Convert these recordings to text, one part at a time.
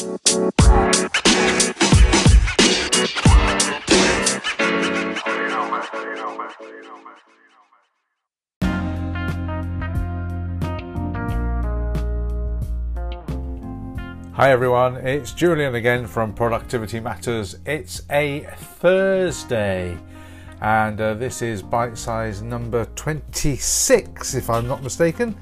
Hi everyone, it's Julian again from Productivity Matters. It's a Thursday and uh, this is bite size number 26 if I'm not mistaken.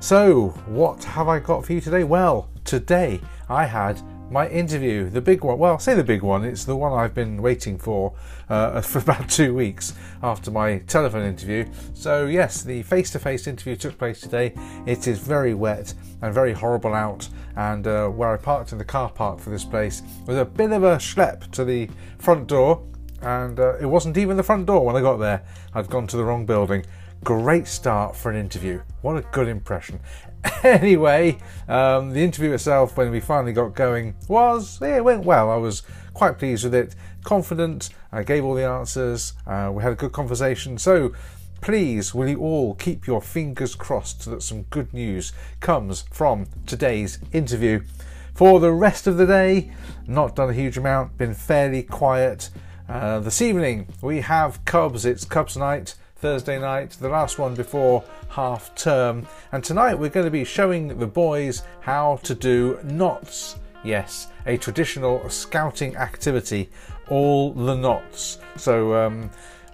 So, what have I got for you today? Well, today I had my interview, the big one. Well, I'll say the big one. It's the one I've been waiting for uh, for about two weeks after my telephone interview. So yes, the face-to-face interview took place today. It is very wet and very horrible out, and uh, where I parked in the car park for this place was a bit of a schlep to the front door, and uh, it wasn't even the front door when I got there. I'd gone to the wrong building. Great start for an interview. What a good impression. anyway, um, the interview itself, when we finally got going, was yeah, it went well. I was quite pleased with it, confident. I gave all the answers. Uh, we had a good conversation. So, please, will you all keep your fingers crossed that some good news comes from today's interview? For the rest of the day, not done a huge amount, been fairly quiet. Uh, this evening we have Cubs. It's Cubs night. Thursday night, the last one before half term. And tonight we're going to be showing the boys how to do knots. Yes, a traditional scouting activity, all the knots. So, um,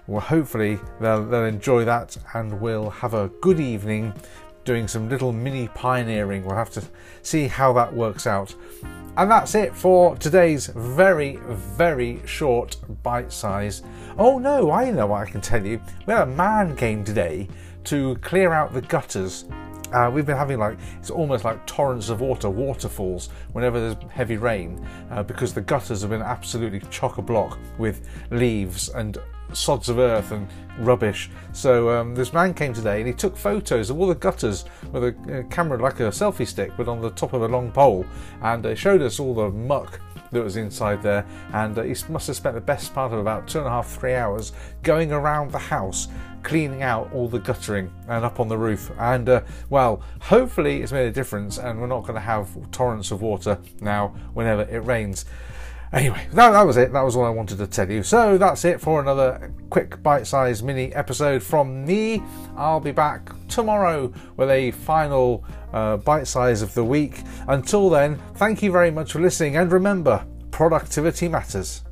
well, hopefully they'll, they'll enjoy that and we'll have a good evening doing some little mini pioneering. We'll have to see how that works out. And that's it for today's very, very short bite size. Oh no, I know what I can tell you. We had a man came today to clear out the gutters. Uh, we've been having like, it's almost like torrents of water, waterfalls, whenever there's heavy rain, uh, because the gutters have been absolutely chock a block with leaves and sods of earth and rubbish. So um, this man came today and he took photos of all the gutters with a, camera like a selfie stick, but on the top of a long pole, and uh, showed us all the muck that was inside there. And uh, he must have spent the best part of about two and a half, three hours going around the house cleaning out all the guttering and up on the roof. And uh, well, hopefully it's made a difference, and we're not going to have torrents of water now whenever it rains. Anyway, that, that was it. That was all I wanted to tell you. So that's it for another quick bite sized mini episode from me. I'll be back tomorrow with a final uh, bite size of the week. Until then, thank you very much for listening. And remember, productivity matters.